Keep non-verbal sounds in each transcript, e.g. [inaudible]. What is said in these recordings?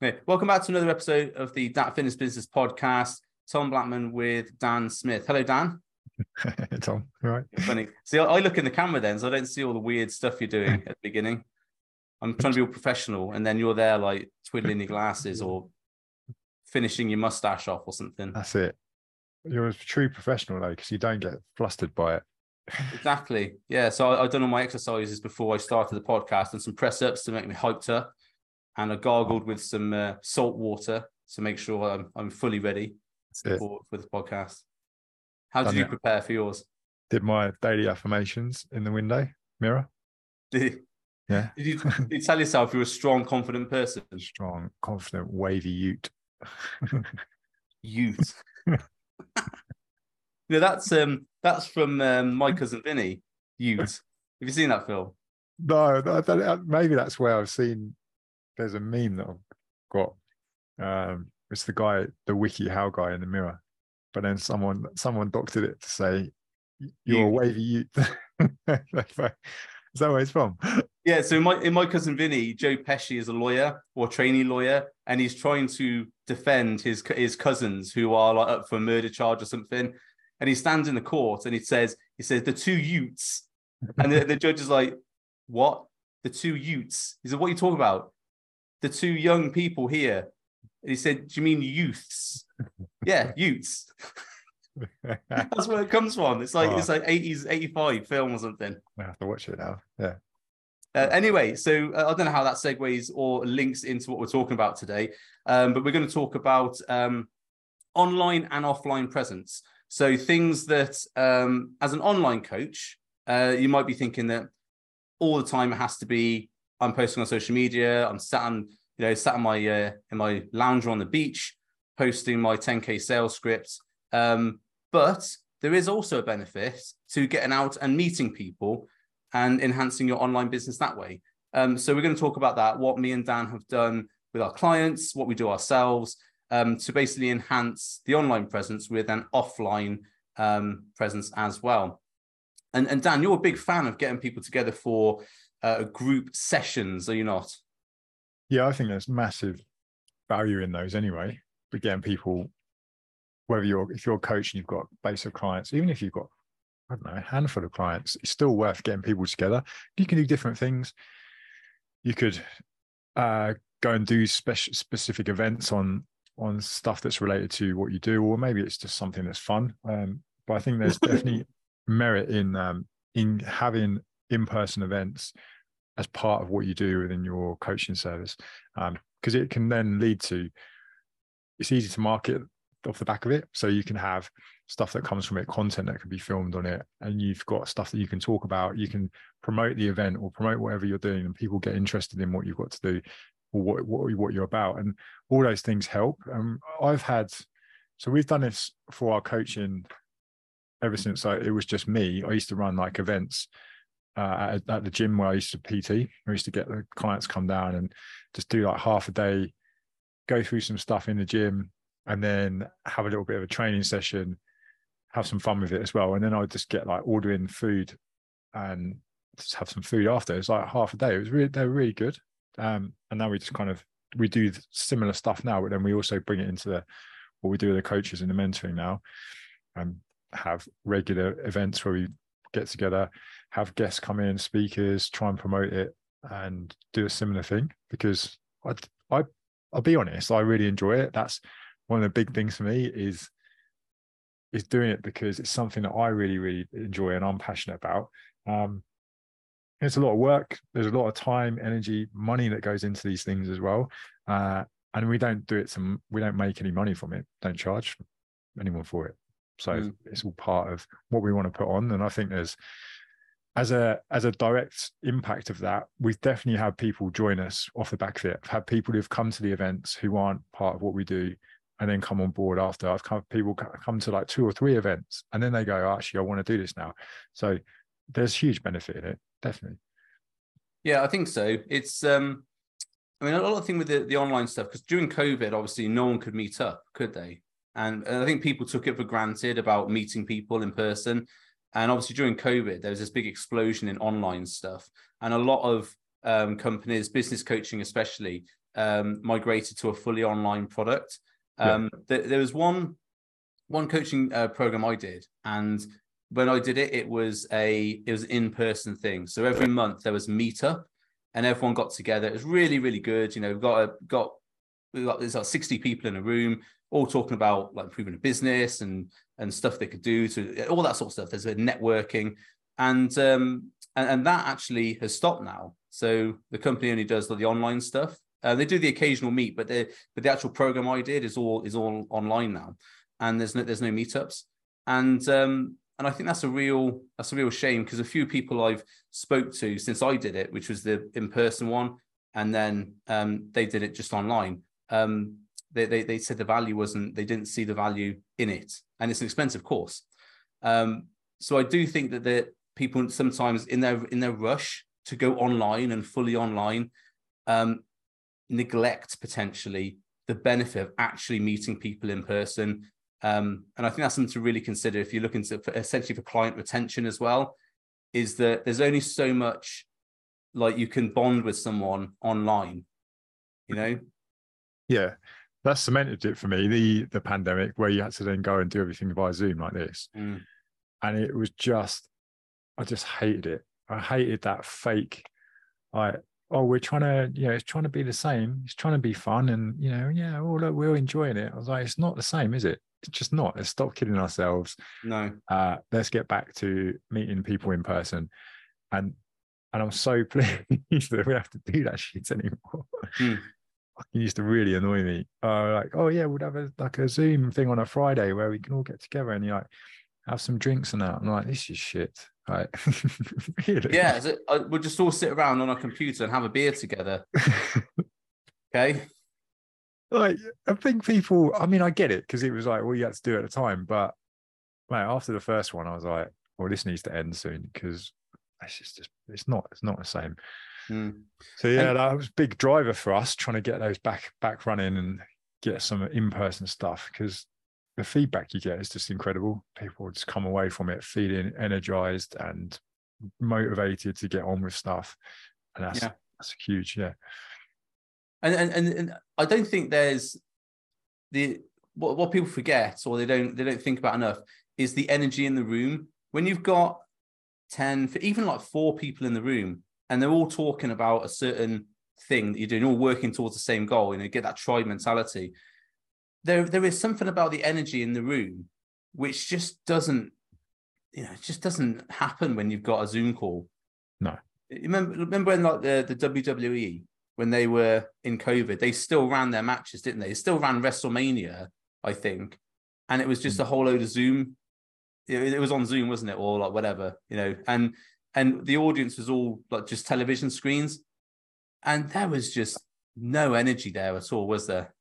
Okay. Welcome back to another episode of the Dat Fitness Business Podcast. Tom Blackman with Dan Smith. Hello, Dan. [laughs] Tom, all right. Funny. See, I look in the camera then, so I don't see all the weird stuff you're doing at the beginning. I'm trying to be all professional, and then you're there like twiddling your glasses or finishing your mustache off or something. That's it. You're a true professional though, because you don't get flustered by it. Exactly. Yeah. So I, I've done all my exercises before I started the podcast and some press ups to make me hyped up and I gargled with some uh, salt water to make sure I'm, I'm fully ready for, for the podcast. How did you it. prepare for yours? Did my daily affirmations in the window mirror. [laughs] Did? Yeah. Did you, did you tell yourself you're a strong, confident person? [laughs] Strong, confident, wavy ute. ute. [laughs] yeah, that's um that's from um, my cousin Vinny. Ute. Have you seen that film? No, maybe that's where I've seen there's a meme that I've got. Um, it's the guy, the wiki how guy in the mirror, but then someone someone doctored it to say you're a wavy youth. [laughs] Is that where it's from? [laughs] Yeah, so in my in my cousin Vinny, Joe Pesci is a lawyer or trainee lawyer, and he's trying to defend his his cousins who are like up for a murder charge or something. And he stands in the court and he says, he says the two Utes, and the, the judge is like, what? The two Utes? He said, what are you talking about? The two young people here. And he said, Do you mean youths? [laughs] yeah, youths. [laughs] That's where it comes from. It's like oh. it's like 80s, 85 film or something. I have to watch it now. Yeah. Uh, anyway, so uh, I don't know how that segues or links into what we're talking about today, um, but we're going to talk about um, online and offline presence. So things that, um, as an online coach, uh, you might be thinking that all the time it has to be I'm posting on social media. I'm sat on, you know, sat in my uh, in my lounger on the beach, posting my 10k sales scripts. Um, but there is also a benefit to getting out and meeting people and enhancing your online business that way. Um, so we're going to talk about that, what me and Dan have done with our clients, what we do ourselves, um, to basically enhance the online presence with an offline um, presence as well. And, and Dan, you're a big fan of getting people together for uh, group sessions, are you not? Yeah, I think there's massive value in those anyway. But getting people, whether you're if you're a coach and you've got a base of clients, even if you've got I don't know a handful of clients, it's still worth getting people together. You can do different things. You could uh, go and do special specific events on on stuff that's related to what you do, or maybe it's just something that's fun. Um, but I think there's [laughs] definitely merit in um, in having in-person events as part of what you do within your coaching service because um, it can then lead to it's easy to market off the back of it. So you can have stuff that comes from it content that can be filmed on it and you've got stuff that you can talk about. You can promote the event or promote whatever you're doing and people get interested in what you've got to do or what what, what you're about and all those things help. Um, i've had so we've done this for our coaching ever since it was just me. I used to run like events uh, at, at, the gym where I used to PT. I used to get the clients come down and just do like half a day, go through some stuff in the gym, and then have a little bit of a training session, have some fun with it as well. And then I would just get like ordering food and just have some food after. It's like half a day. It was really they're really good. Um, and now we just kind of we do similar stuff now, but then we also bring it into the what we do with the coaches and the mentoring now, and have regular events where we get together have guests come in, speakers, try and promote it, and do a similar thing because I, I, I'll be honest, I really enjoy it. That's one of the big things for me is is doing it because it's something that I really, really enjoy and I'm passionate about. Um, it's a lot of work. There's a lot of time, energy, money that goes into these things as well. Uh, and we don't do it to, we don't make any money from it. Don't charge anyone for it. So mm. it's all part of what we want to put on. And I think there's as a as a direct impact of that, we've definitely had people join us off the back of it. I've had people who've come to the events who aren't part of what we do and then come on board after. I've come people come to like two or three events and then they go, oh, actually, I want to do this now. So there's huge benefit in it, definitely. Yeah, I think so. It's um I mean a lot of thing with the, the online stuff, because during COVID, obviously no one could meet up, could they? And, and I think people took it for granted about meeting people in person. And obviously during COVID, there was this big explosion in online stuff, and a lot of um, companies, business coaching especially, um, migrated to a fully online product. Um, yeah. th- there was one one coaching uh, program I did, and when I did it, it was a it was in person thing. So every month there was meetup, and everyone got together. It was really really good. You know, we've got a, got we got there's like 60 people in a room all talking about like improving a business and and stuff they could do to all that sort of stuff. There's a networking and um and, and that actually has stopped now. So the company only does the online stuff. Uh, they do the occasional meet but the but the actual program i did is all is all online now. And there's no there's no meetups. And um and I think that's a real that's a real shame because a few people I've spoke to since I did it, which was the in person one, and then um, they did it just online. Um, they, they, they said the value wasn't they didn't see the value in it. And it's an expensive course. Um, so i do think that the people sometimes in their in their rush to go online and fully online um, neglect potentially the benefit of actually meeting people in person. Um, and i think that's something to really consider if you're looking to for, essentially for client retention as well is that there's only so much like you can bond with someone online you know? Yeah, that cemented it for me. The the pandemic where you had to then go and do everything via Zoom like this, mm. and it was just, I just hated it. I hated that fake. I oh we're trying to you know it's trying to be the same. It's trying to be fun and you know yeah oh look we're enjoying it. I was like it's not the same, is it? It's just not. Let's stop kidding ourselves. No. Uh, let's get back to meeting people in person, and and I'm so [laughs] pleased that we have to do that shit anymore. Mm fucking used to really annoy me. Uh, like, oh yeah, we'd have a like a Zoom thing on a Friday where we can all get together and you like have some drinks and that. I'm like, this is shit. Right? [laughs] really? Yeah, it, uh, we'll just all sit around on a computer and have a beer together. [laughs] okay. Like, I think people. I mean, I get it because it was like, well, you had to do at the time, but mate, after the first one, I was like, well, this needs to end soon because it's just, just it's not it's not the same. Mm. So yeah, and, that was a big driver for us trying to get those back back running and get some in person stuff because the feedback you get is just incredible. People just come away from it feeling energized and motivated to get on with stuff, and that's yeah. that's huge. Yeah, and, and and and I don't think there's the what what people forget or they don't they don't think about enough is the energy in the room when you've got 10 for even like four people in the room and they're all talking about a certain thing that you're doing, all working towards the same goal, you know, get that tribe mentality. There, there is something about the energy in the room which just doesn't, you know, it just doesn't happen when you've got a Zoom call. No. Remember, remember when like the, the WWE when they were in COVID, they still ran their matches, didn't they? They still ran WrestleMania, I think, and it was just hmm. a whole load of Zoom. It, it was on Zoom, wasn't it, or like whatever, you know? And and the audience was all like just television screens, and there was just no energy there at all, was there?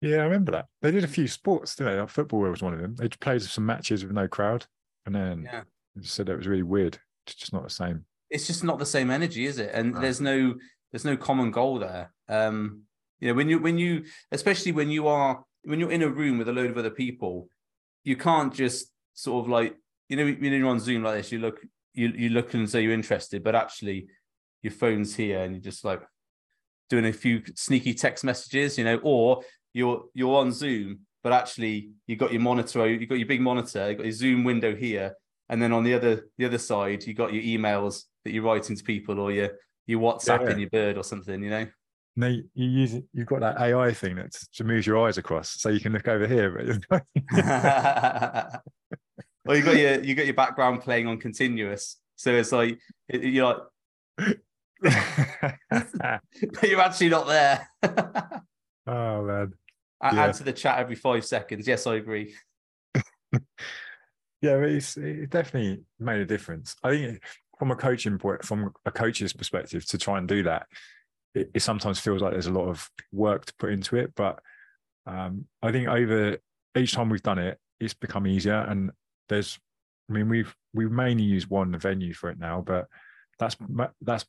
Yeah, I remember that. They did a few sports, didn't they? Football was one of them. They played some matches with no crowd, and then yeah. said it was really weird. It's just not the same. It's just not the same energy, is it? And no. there's no there's no common goal there. Um, you know, when you when you especially when you are when you're in a room with a load of other people, you can't just sort of like you know when you're on Zoom like this, you look you you look and say you're interested, but actually your phone's here and you're just like doing a few sneaky text messages, you know, or you're you're on Zoom, but actually you got your monitor, you got your big monitor, you got your Zoom window here, and then on the other the other side you got your emails that you're writing to people or your your WhatsApp yeah, yeah. your bird or something, you know. No, you use it. You've got that AI thing that to move your eyes across, so you can look over here. [laughs] [laughs] [laughs] Well, you got your you got your background playing on continuous, so it's like you're like, [laughs] you're actually not there. [laughs] oh man! I yeah. add to the chat every five seconds. Yes, I agree. [laughs] yeah, it's it definitely made a difference. I think from a coaching point, from a coach's perspective, to try and do that, it, it sometimes feels like there's a lot of work to put into it. But um, I think over each time we've done it, it's become easier, and there's I mean we've we mainly use one venue for it now, but that's that's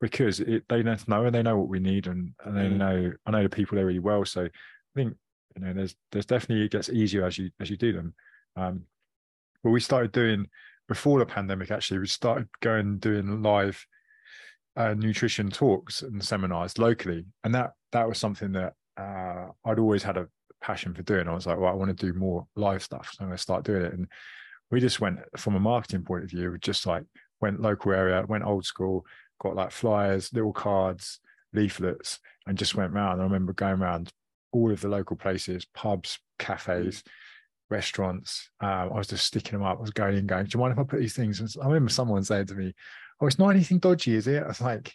because it, they know and they know what we need and, and they mm. know I know the people there really well. So I think you know there's there's definitely it gets easier as you as you do them. Um, but we started doing before the pandemic actually we started going doing live uh, nutrition talks and seminars locally and that that was something that uh, I'd always had a passion for doing. I was like, well, I want to do more live stuff, so I'm going to start doing it. And we just went from a marketing point of view, just like went local area, went old school, got like flyers, little cards, leaflets, and just went round. I remember going around all of the local places, pubs, cafes, restaurants. Um, I was just sticking them up. I was going in, going, Do you mind if I put these things? And I remember someone saying to me, Oh, it's not anything dodgy, is it? I was like,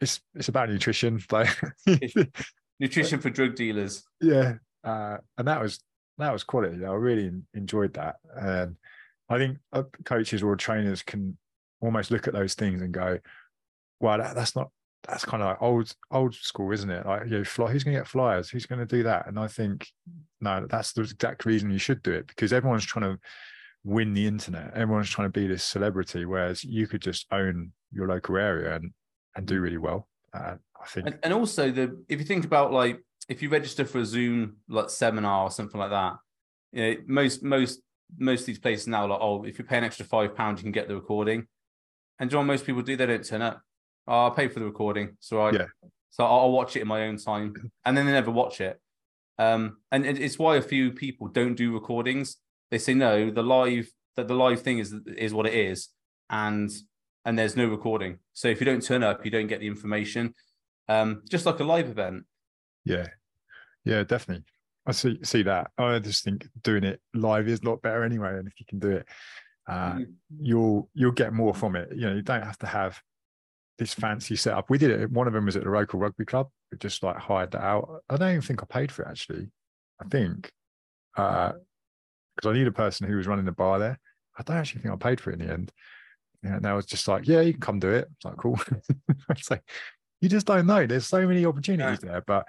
It's it's about nutrition. [laughs] Like nutrition for drug dealers. [laughs] Yeah. Uh, and that was that was quality. I really enjoyed that. And I think coaches or trainers can almost look at those things and go, well, that, that's not that's kind of like old old school, isn't it? Like, you know, fly, who's going to get flyers? Who's going to do that? And I think no, that's the exact reason you should do it because everyone's trying to win the internet. Everyone's trying to be this celebrity, whereas you could just own your local area and and do really well. Uh, I think, and, and also the if you think about like if you register for a Zoom like seminar or something like that, you know, most most most of these places now are like oh if you pay an extra five pounds you can get the recording, and John most people do they don't turn up oh, I'll pay for the recording. So I, yeah. So I'll watch it in my own time, and then they never watch it. Um, and it's why a few people don't do recordings. They say no, the live that the live thing is is what it is, and and there's no recording. So if you don't turn up, you don't get the information. Um, just like a live event. Yeah, yeah, definitely. I see see that. I just think doing it live is a lot better anyway. And if you can do it, uh, mm. you'll you'll get more from it. You know, you don't have to have this fancy setup. We did it. One of them was at the local rugby club. We just like hired that out. I don't even think I paid for it actually. I think because uh, I knew the person who was running the bar there. I don't actually think I paid for it in the end. Yeah, and I was just like, yeah, you can come do it. It's like cool. [laughs] it's like you just don't know. There's so many opportunities yeah. there, but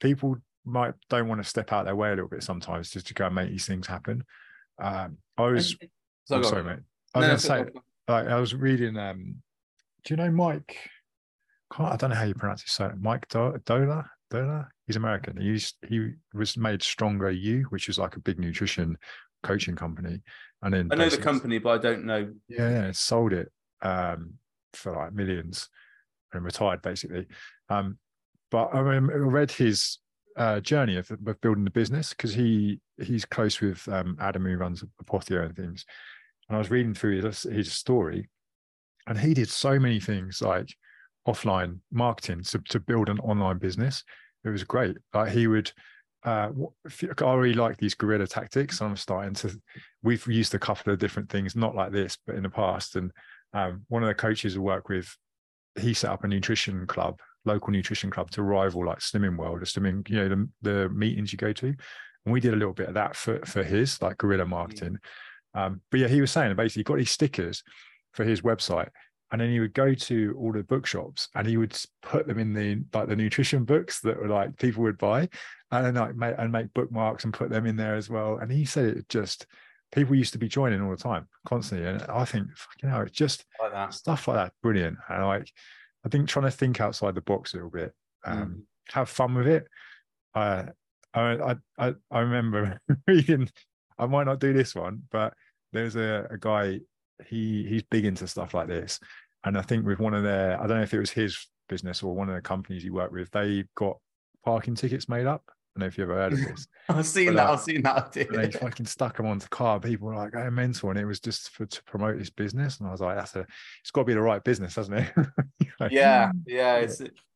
people might don't want to step out their way a little bit sometimes just to go and make these things happen. Um, I was so oh, sorry, mate. I was no, to say, like, I was reading um, do you know Mike? I don't know how you pronounce his surname. Mike Doehla. Doehla. He's American. He's he was made Stronger U, which is like a big nutrition coaching company. And then I know the company, but I don't know. Yeah, yeah sold it um, for like millions and retired basically. Um, but I, mean, I read his uh, journey of, of, building the business because he he's close with um, Adam who runs Apotheo and things. And I was reading through his, his story, and he did so many things like offline marketing to, to build an online business. It was great. Like he would, uh, I really like these guerrilla tactics. I'm starting to, we've used a couple of different things, not like this, but in the past. And um, one of the coaches we work with, he set up a nutrition club, local nutrition club to rival like Slimming World or Slimming, you know, the, the meetings you go to. And we did a little bit of that for, for his like guerrilla marketing. Um, but yeah, he was saying basically got these stickers for his website and then he would go to all the bookshops and he would put them in the like the nutrition books that were like people would buy and then like make and make bookmarks and put them in there as well. And he said it just people used to be joining all the time constantly. And i think you know it's just like stuff like that brilliant. And like i think trying to think outside the box a little bit um, mm. have fun with it uh, I, I i remember [laughs] reading i might not do this one but there's a, a guy he he's big into stuff like this. And I think with one of their, I don't know if it was his business or one of the companies he worked with, they got parking tickets made up. I don't know if you ever heard of this. [laughs] I've seen but, that. Uh, I've seen that. And they fucking stuck them onto the car. People were like, "Oh, mental!" And it was just for to promote this business. And I was like, "That's a. It's got to be the right business, hasn't it?" [laughs] like, yeah, yeah.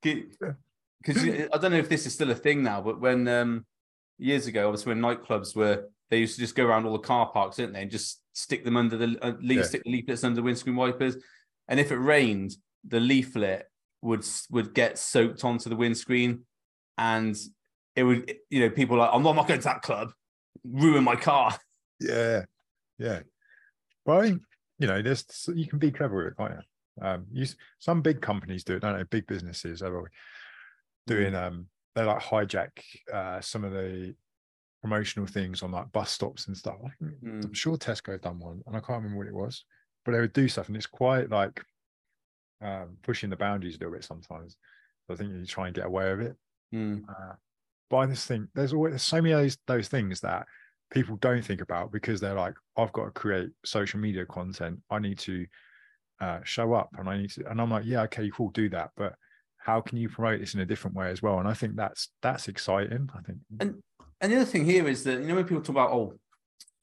Because I don't know if this is still a thing now, but when um years ago, obviously when nightclubs were, they used to just go around all the car parks, didn't they, and just stick them under the at least yeah. stick the leaflets under the windscreen wipers. And if it rained, the leaflet would would get soaked onto the windscreen, and it would you know people like I'm not, going to that club, ruin my car. [laughs] Yeah, yeah. Well, I think you know there's you can be clever with it, can't you? Um, you some big companies do it, don't they? Big businesses are doing mm. um they like hijack uh, some of the promotional things on like bus stops and stuff. Mm. I'm sure Tesco done one, and I can't remember what it was, but they would do stuff, and it's quite like um, pushing the boundaries a little bit sometimes. So I think you try and get away with it. Mm. Uh, but I just think there's always there's so many of those, those things that people don't think about because they're like, I've got to create social media content. I need to uh, show up, and I need to, and I'm like, yeah, okay, cool, do that, but how can you promote this in a different way as well? And I think that's that's exciting. I think. And and the other thing here is that you know when people talk about oh,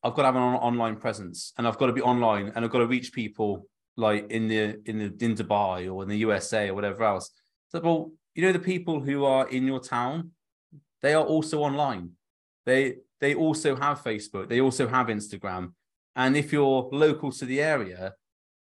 I've got to have an online presence and I've got to be online and I've got to reach people like in the in the in Dubai or in the USA or whatever else. So well, you know the people who are in your town, they are also online. They they also have Facebook. They also have Instagram. And if you're local to the area,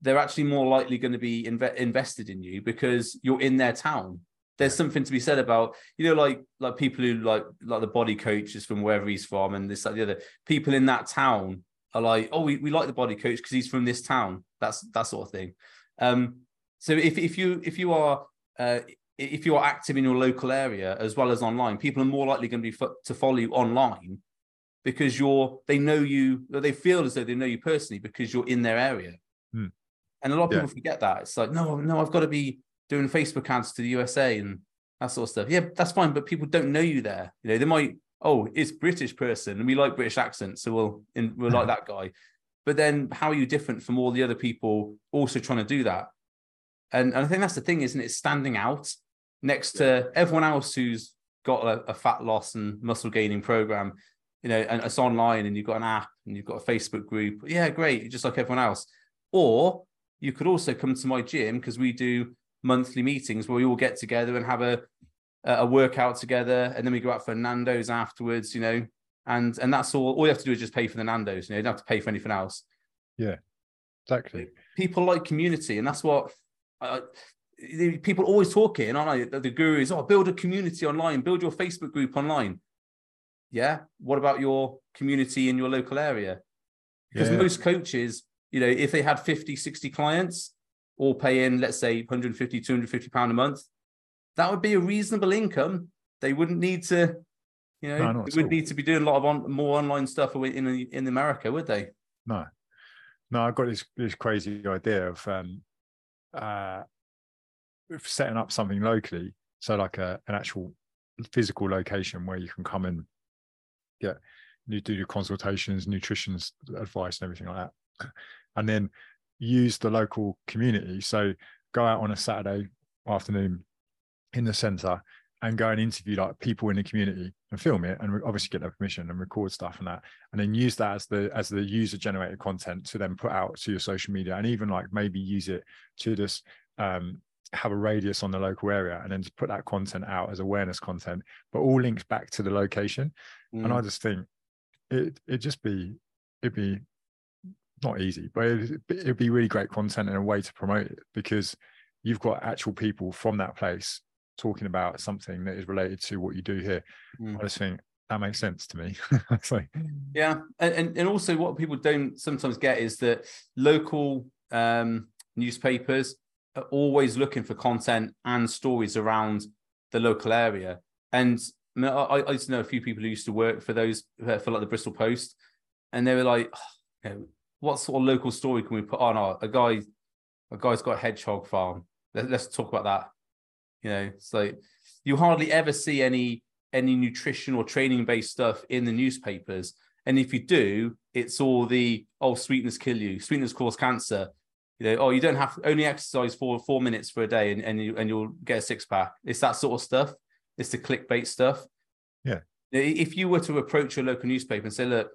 they're actually more likely going to be inv- invested in you because you're in their town. There's something to be said about, you know, like like people who like like the body coaches from wherever he's from and this like the other people in that town are like, oh, we, we like the body coach because he's from this town. That's that sort of thing. Um, so if if you if you are uh, if you are active in your local area as well as online, people are more likely going to be to follow you online because you're they know you they feel as though they know you personally because you're in their area. Hmm. And a lot of Yeah. people forget that. It's like, no, no, I've got to be doing Facebook ads to the USA and that sort of stuff. Yeah, that's fine, but people don't know you there. You know, they might, oh, it's British person and we like British accents, so we'll in, we'll like [laughs] that guy. But then how are you different from all the other people also trying to do that? And, and I think that's the thing, isn't it? Standing out next to everyone else who's got a, a fat loss and muscle gaining program, you know, and it's online and you've got an app and you've got a Facebook group. Yeah, great, just like everyone else. Or you could also come to my gym because we do monthly meetings where we all get together and have a a workout together, and then we go out for Nando's afterwards, you know, and and that's all. All you have to do is just pay for the Nando's. You know, you don't have to pay for anything else. Yeah, exactly. People like community, and that's what people always talking. Aren't they? The gurus, oh, build a community online, build your Facebook group online. Yeah. What about your community in your local area? Because Yeah. most coaches, you know, if they had 50, 60 clients, all paying, let's say, 150, 250 pound a month, that would be a reasonable income. They wouldn't need to, you know, no, they would need to be doing a lot of on, more online stuff in in America, would they? No, no, I've got this this crazy idea of um, uh, setting up something locally, so like a an actual physical location where you can come and get do your consultations, nutrition advice, and everything like that, [clears throat] and then use the local community. So go out on a Saturday afternoon in the centre and go and interview like people in the community and film it and obviously get their permission and record stuff and that and then use that as the as the user generated content to then put out to your social media and even like maybe use it to just um have a radius on the local area and then just put that content out as awareness content but all links back to the location and Mm. i just think it it'd just be it'd be not easy but it'd, it'd be really great content and a way to promote it because you've got actual people from that place talking about something that is related to what you do here Mm. i just think that makes sense to me [laughs] like Yeah, and, and and also what people don't sometimes get is that local um, newspapers are always looking for content and stories around the local area. And I, I, used to know a few people who used to work for those uh, for like the Bristol Post, and they were like, "Oh, you know, "What sort of local story can we put on?" Oh, a guy, a guy's got a hedgehog farm. Let, let's talk about that. You know, it's like you hardly ever see any any nutrition or training based stuff in the newspapers. And if you do, it's all the oh sweetness kill you, sweetness cause cancer. You know, oh you don't have only exercise for four minutes for a day and, and you and you'll get a six pack. It's that sort of stuff. It's the clickbait stuff. Yeah. If you were to approach your local newspaper and say, look,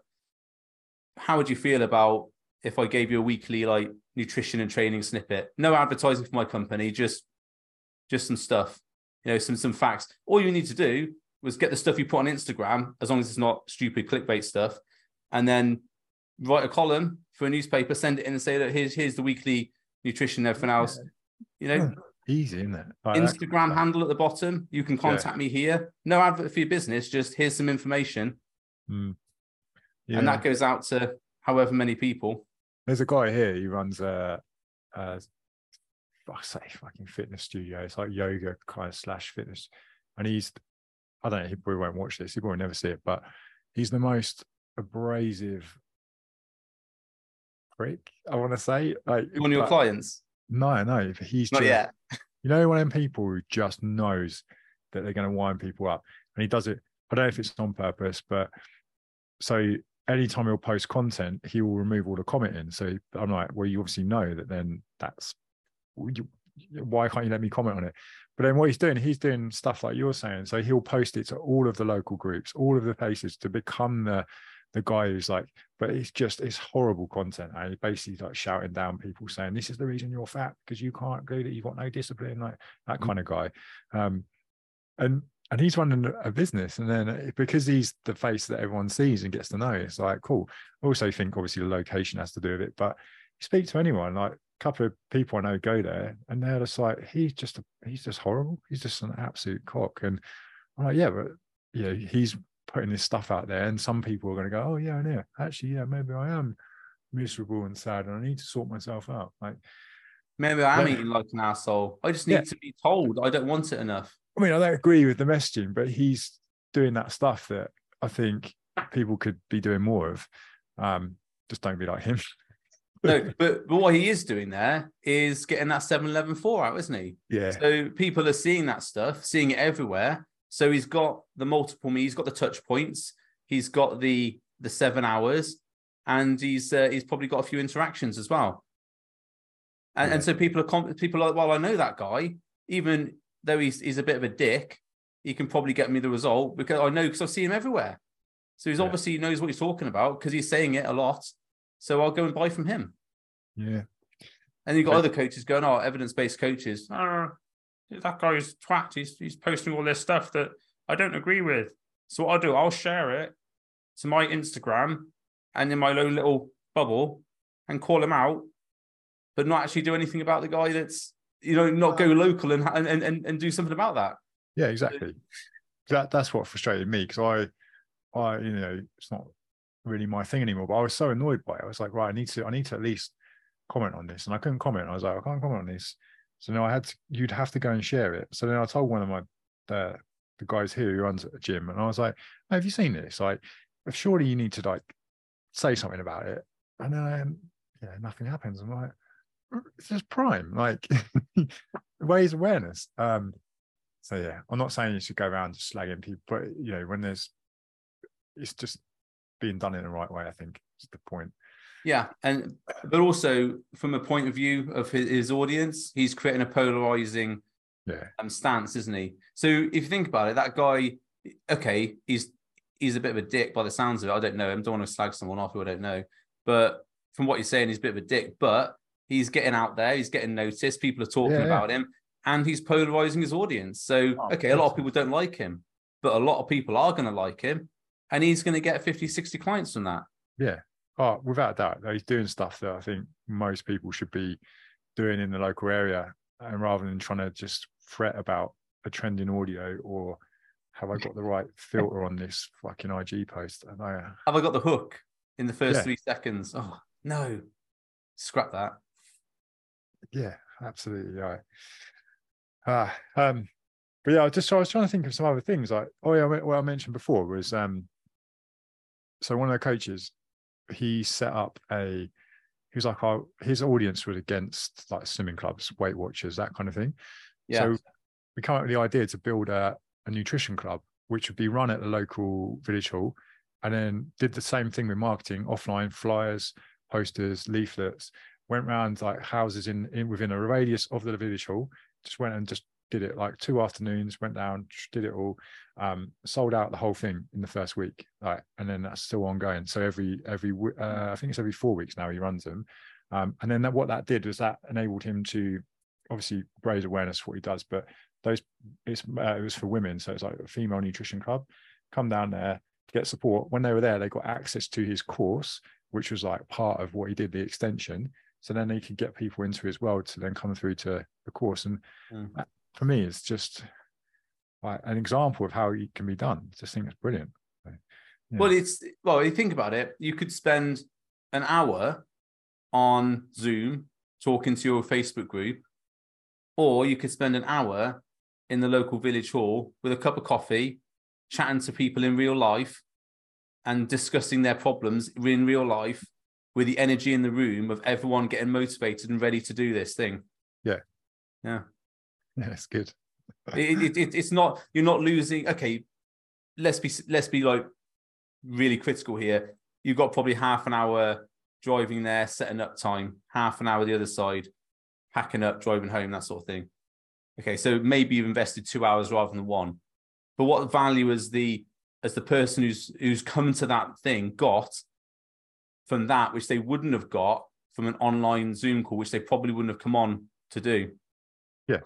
how would you feel about if I gave you a weekly like nutrition and training snippet? No advertising for my company, just just some stuff, you know, some some facts. All you need to do was get the stuff you put on Instagram, as long as it's not stupid clickbait stuff, and then write a column for a newspaper, send it in and say that here's here's the weekly nutrition and everything else. You know, Yeah, easy isn't it Like, that- Instagram handle at the bottom. You can contact me here. No advert for your business, just here's some information. Mm. Yeah. And that goes out to however many people. There's a guy here. He runs a, a I say fucking fitness studio. It's like yoga kind of slash fitness, and he's I don't know. He probably won't watch this. He probably never see it, but he's the most abrasive I want to say like One of your clients. No, no. He's Not just, yet. [laughs] you know one of them people who just knows that they're going to wind people up, and he does it. I don't know if it's on purpose, but so anytime he'll post content, he will remove all the commenting. So I'm like, well, you obviously know that then that's why can't you let me comment on it? But then what he's doing, he's doing stuff like you're saying. So he'll post it to all of the local groups, all of the places to become the the guy who's like, but it's just it's horrible content. And he's basically like shouting down people saying, This is the reason you're fat because you can't do that, you've got no discipline, like that mm-hmm. kind of guy. Um, and and he's running a business and then uh, because he's the face that everyone sees and gets to know it's like cool i also think obviously the location has to do with it but you speak to anyone like a couple of people i know go there and they're just like he's just a, he's just horrible he's just an absolute cock and i'm like yeah but yeah he's putting this stuff out there and some people are going to go oh yeah i know actually yeah maybe i am miserable and sad and i need to sort myself out like maybe i'm eating like an asshole i just need yeah. to be told i don't want it enough I mean, I don't agree with the messaging, but he's doing that stuff that I think people could be doing more of. Um, just don't be like him. [laughs] no, but but what he is doing there is getting that 7 Eleven 4 out, isn't he? Yeah. So people are seeing that stuff, seeing it everywhere. So he's got the multiple me, he's got the touch points, he's got the the seven hours, and he's uh, he's probably got a few interactions as well. And, yeah. and so people are people are like, well, I know that guy. Even though he's he's a bit of a dick, he can probably get me the result because I know because I see him everywhere. So he's yeah. obviously knows what he's talking about because he's saying it a lot. So I'll go and buy from him. Yeah. And you've got other coaches going, oh, evidence based coaches. Oh, that guy's twat. He's, he's posting all this stuff that I don't agree with. So what I'll do, I'll share it to my Instagram and in my own little bubble and call him out, but not actually do anything about the guy that's you know, not go local and and and, and do something about that. Yeah, exactly. That that's what frustrated me because I, I you know, it's not really my thing anymore. But I was so annoyed by it. I was like, right, I need to, I need to at least comment on this, and I couldn't comment. I was like, I can't comment on this. So now I had to, you'd have to go and share it. So then I told one of my the the guys here who runs a gym, and I was like, hey, have you seen this? Like, surely you need to like say something about it. And then yeah, nothing happens. I'm like, it's just prime, like [laughs] raise awareness. Um, so yeah, I'm not saying you should go around just slagging people, but you know, when there's it's just being done in the right way, I think is the point. Yeah, and but also from a point of view of his, his audience, he's creating a polarizing yeah. um, stance, isn't he? So if you think about it, that guy, okay, he's he's a bit of a dick by the sounds of it. I don't know him. Don't want to slag someone off who I don't know. But from what you're saying, he's a bit of a dick. But He's getting out there. He's getting noticed. People are talking yeah, about him, and he's polarizing his audience. So, oh, okay, a lot of people don't like him, but a lot of people are going to like him, and he's going to get 50, 60 clients from that. Yeah. Oh, without doubt, he's doing stuff that I think most people should be doing in the local area, and rather than trying to just fret about a trending audio or have I got the right [laughs] filter on this fucking IG post? And I, have I got the hook in the first yeah. three seconds? Oh no, scrap that yeah, absolutely right. Ah, um, but yeah, I just I was trying to think of some other things. Like, oh yeah, what I mentioned before was um, so one of the coaches, he set up a, he was like, our, his audience was against like swimming clubs, Weight Watchers, that kind of thing. Yeah. So we came up with the idea to build a, a nutrition club, which would be run at the local village hall, and then did the same thing with marketing, offline flyers, posters, leaflets, went around like houses in, in within a radius of the village hall. Just went and just did it like two afternoons. Went down, did it all, um, sold out the whole thing in the first week. Like, and then that's still ongoing. So every every uh, I think it's every four weeks now he runs them. Um, and then that, what that did was that enabled him to obviously raise awareness for what he does, but those it's uh, it was for women, so it's like a female nutrition club. Come down there, get support. When they were there, they got access to his course, which was like part of what he did, the extension. So then he could get people into his world to then come through to the course. And mm. For me, it's just like an example of how it can be done. I just think it's brilliant. Yeah. Well, it's well, you think about it, you could spend an hour on Zoom talking to your Facebook group, or you could spend an hour in the local village hall with a cup of coffee, chatting to people in real life and discussing their problems in real life with the energy in the room of everyone getting motivated and ready to do this thing. Yeah. Yeah. [laughs] Yeah, it's good. it, it, it, it's not, you're not losing. Okay. Let's be, let's be like really critical here. You've got probably half an hour driving there, setting up time, half an hour the other side. hacking up, driving home, that sort of thing. Okay, so maybe you've invested two hours rather than one. But what value has the as the person who's who's come to that thing got from that which they wouldn't have got from an online Zoom call, which they probably wouldn't have come on to do. Yeah.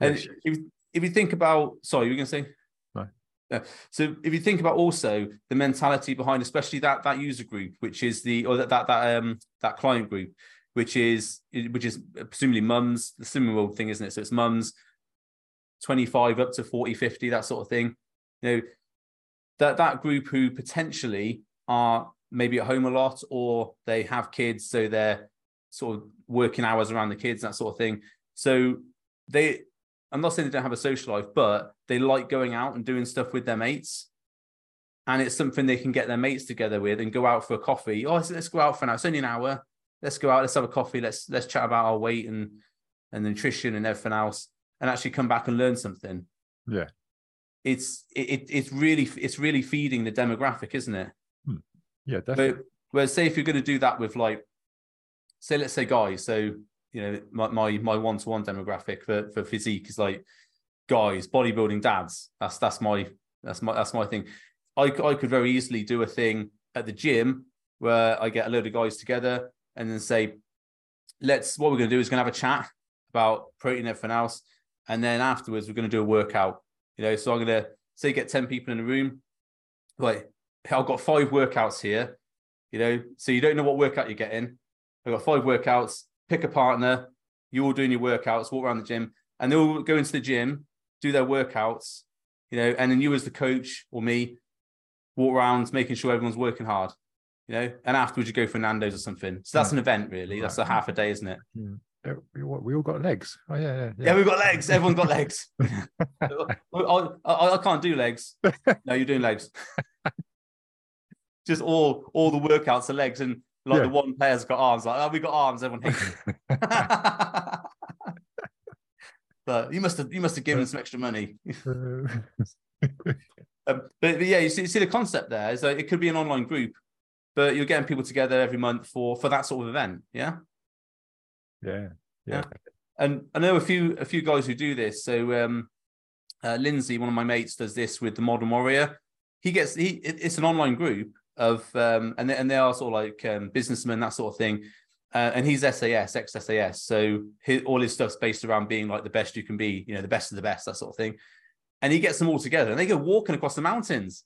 And if, if you think about, sorry, you were going to say? No. Yeah. So if you think about also the mentality behind, especially that that user group, which is the or that that that um that client group, which is which is presumably mums, the similar thing, isn't it? So it's mums, 25 up to 40, 50, that sort of thing. You know, that that group who potentially are maybe at home a lot or they have kids, so they're sort of working hours around the kids, that sort of thing. So they I'm not saying they don't have a social life, but they like going out and doing stuff with their mates. And it's something they can get their mates together with and go out for a coffee. Oh, let's go out for now. It's only an hour. Let's go out. Let's have a coffee. Let's let's chat about our weight and and nutrition and everything else, and actually come back and learn something. Yeah, it's it, it's really it's really feeding the demographic, isn't it? Hmm. Yeah, definitely. But, whereas, say if you're going to do that with like, say, let's say guys. So you know my my my one to one demographic for for physique is like guys bodybuilding dads. That's that's my that's my that's my thing. I I could very easily do a thing at the gym where I get a load of guys together and then say, let's what we're going to do is going to have a chat about protein and everything else, and then afterwards we're going to do a workout. You know, so I'm going to say get ten people in a room. Like I've got five workouts here. You know, so you don't know what workout you're getting. I've got five workouts pick a partner, you're all doing your workouts, walk around the gym, and they'll go into the gym, do their workouts, you know, and then you as the coach or me walk around making sure everyone's working hard, you know, and afterwards you go for Nando's or something. So that's hmm. an event, really. That's a half a day, isn't it? Hmm. Yeah. We, we all got legs. Oh yeah, yeah, yeah. yeah we've got legs. Everyone's got legs. [laughs] [laughs] I, I, I can't do legs. [laughs] No, you're doing legs. Just all all the workouts are legs, and like yeah. the one player's got arms, like, oh, we got arms, everyone hates [laughs] [laughs] but you must have you must have given some extra money. [laughs] um, but, but, yeah, you see, you see the concept there is that it could be an online group, but you're getting people together every month for for that sort of event. Yeah. Yeah. Yeah. yeah. And I know a few a few guys who do this. So um uh, Lindsay, one of my mates, does this with the Modern Warrior. He gets he it's an online group, of um, and they, and they are sort of like um, businessmen that sort of thing. Uh, and he's SAS, ex SAS, so his, all his stuff's based around being like the best you can be, you know, the best of the best, that sort of thing. And he gets them all together, and they go walking across the mountains.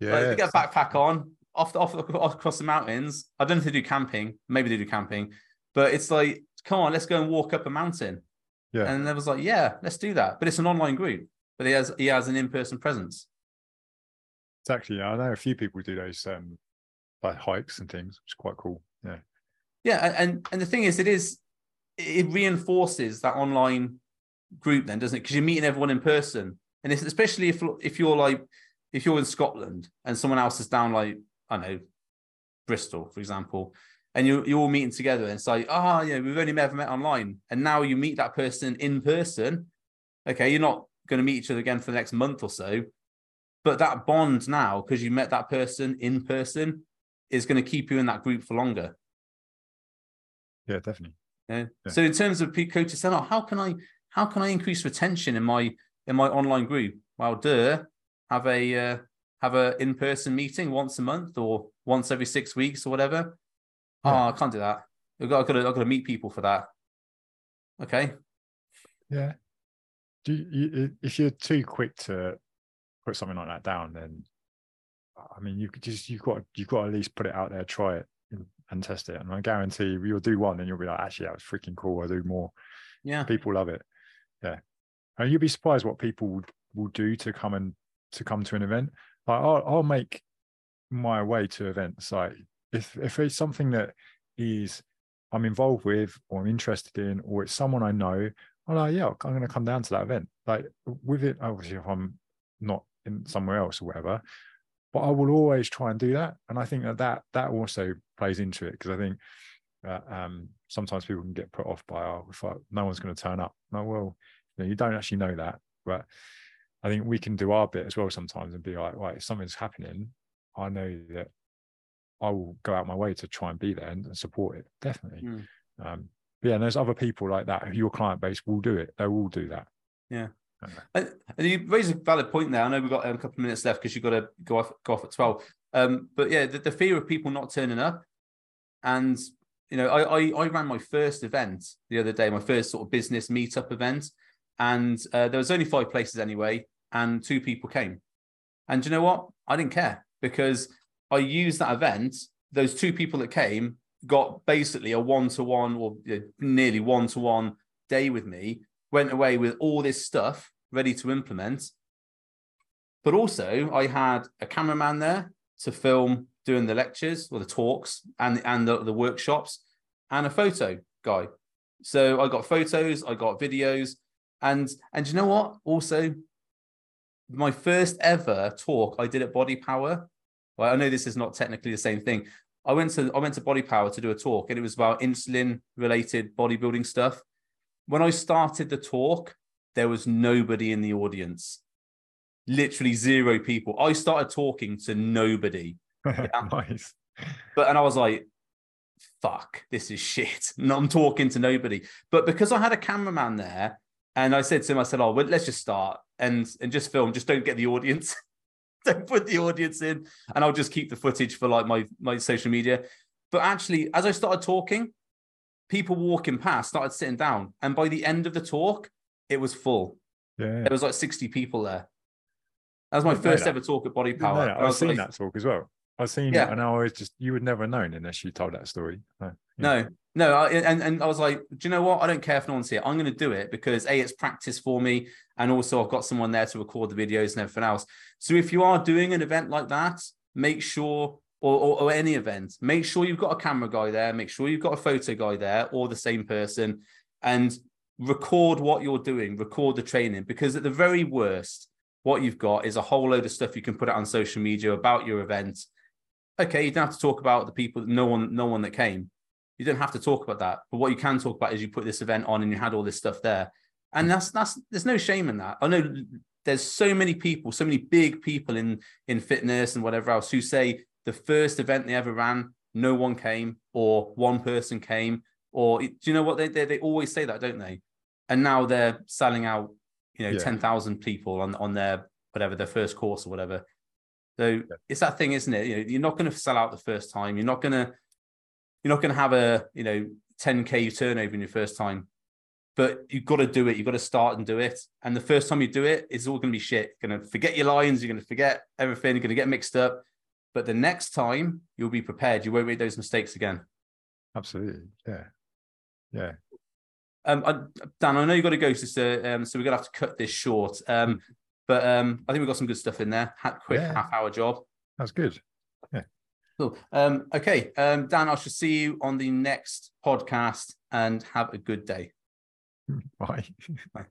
Yeah, like, they get a backpack on, off, the, off, off across the mountains. I don't know if they do camping, maybe they do camping, but it's like, come on, let's go and walk up a mountain. Yeah, and they was like, yeah, let's do that. But it's an online group, but he has he has an in person presence. Exactly. I know a few people do those um, like hikes and things, which is quite cool. Yeah. Yeah, and and the thing is, it is it reinforces that online group, then, doesn't it? Because you're meeting everyone in person, and especially if if you're like if you're in Scotland and someone else is down like I know Bristol, for example, and you you're all meeting together, and it's like, ah, oh, yeah, we've only ever met online, and now you meet that person in person. Okay, you're not going to meet each other again for the next month or so, but that bond now, because you met that person in person, is going to keep you in that group for longer. Yeah, definitely. Yeah. yeah. So in terms of coaches saying, oh, how can I how can I increase retention in my in my online group? Well, duh, have a uh, have a in person meeting once a month or once every six weeks or whatever. Yeah. Oh, I can't do that. I've got, I've got to, I've got to meet people for that. Okay. Yeah. Do you, if you're too quick to put something like that down, then I mean, you could just you've got you've got to at least put it out there, try it, and test it. And I guarantee you, you'll do one, and you'll be like, actually, that was freaking cool. I do more. Yeah, people love it. Yeah, and you'll be surprised what people will, will do to come and to come to an event. Like I'll, I'll make my way to events. Like if if it's something that is I'm involved with or I'm interested in, or it's someone I know, I'm like, yeah, I'm going to come down to that event. Like with it, obviously, if I'm not in somewhere else or whatever. But I will always try and do that, and I think that that, that also plays into it because I think that um, sometimes people can get put off by, oh, if I, no one's going to turn up. No, well, you, know, you don't actually know that, but I think we can do our bit as well sometimes and be like, right, if something's happening, I know that I will go out my way to try and be there and, and support it. Definitely. Mm. Um, yeah, and there's other people like that. Your client base will do it. They will do that. Yeah. And, you raise a valid point there. I know we've got um, a couple of minutes left because you've got to go off go off at twelve. Um, but yeah, the, the, fear of people not turning up, and you know, I, I, I ran my first event the other day, my first sort of business meetup event, and uh, there was only five places anyway, and two people came, and you know what? I didn't care because I used that event. Those two people that came got basically a one to one or nearly one to one day with me. Went away with all this stuff ready to implement. But also, I had a cameraman there to film doing the lectures or the talks and and the, the workshops, and a photo guy. So I got photos, I got videos, and and you know what? Also, my first ever talk I did at Body Power. Well, I know this is not technically the same thing. I went to I went to Body Power to do a talk, and it was about insulin related bodybuilding stuff. When I started the talk, there was nobody in the audience. Literally zero people. I started talking to nobody. [laughs] Yeah? nice. But and I was like, fuck, this is shit. [laughs] And I'm talking to nobody. But because I had a cameraman there, and I said to him, I said, Oh, well, let's just start and and just film, just don't get the audience. [laughs] don't put the audience in, and I'll just keep the footage for like my my social media. But actually, as I started talking, people walking past started sitting down, and by the end of the talk, it was full. Yeah, there was like sixty people there. That was my first ever talk at Body Power. I've was seen that talk as well. I've seen yeah. it, and I always just you would never known unless you told that story. No, no, no. I, and and I was like, do you know what? I don't care if no one see it. I'm going to do it because a it's practice for me, and also I've got someone there to record the videos and everything else. So if you are doing an event like that, make sure. Or, or, or any event, make sure you've got a camera guy there, make sure you've got a photo guy there, or the same person, and record what you're doing, record the training, because at the very worst, what you've got is a whole load of stuff you can put out on social media about your event okay, you don't have to talk about the people, no one, no one that came. You don't have to talk about that. But what you can talk about is you put this event on and you had all this stuff there. And that's that's there's no shame in that. I know there's so many people, so many big people in in fitness and whatever else who say the first event they ever ran, no one came, or one person came, or do you know what they they, they always say that, don't they? And now they're selling out, you know, yeah. ten thousand people on on their whatever their first course or whatever. So yeah. it's that thing, isn't it? You know, you're not going to sell out the first time. You're not going to, you're not going to have a, you know, 10k turnover in your first time. But you've got to do it. You've got to start and do it. And the first time you do it, it's all going to be shit. You're going to forget your lines. You're going to forget everything. You're going to get mixed up. But the next time, you'll be prepared. You won't make those mistakes again. Absolutely. Yeah. Yeah. Um, I, Dan, I know you've got to go, sister. Um, so we're gonna have to cut this short. Um, but um, I think we've got some good stuff in there. quick yeah. half hour job. That's good. Yeah. Cool. Um, okay, um, Dan, I shall see you on the next podcast and have a good day. [laughs] Bye. Bye.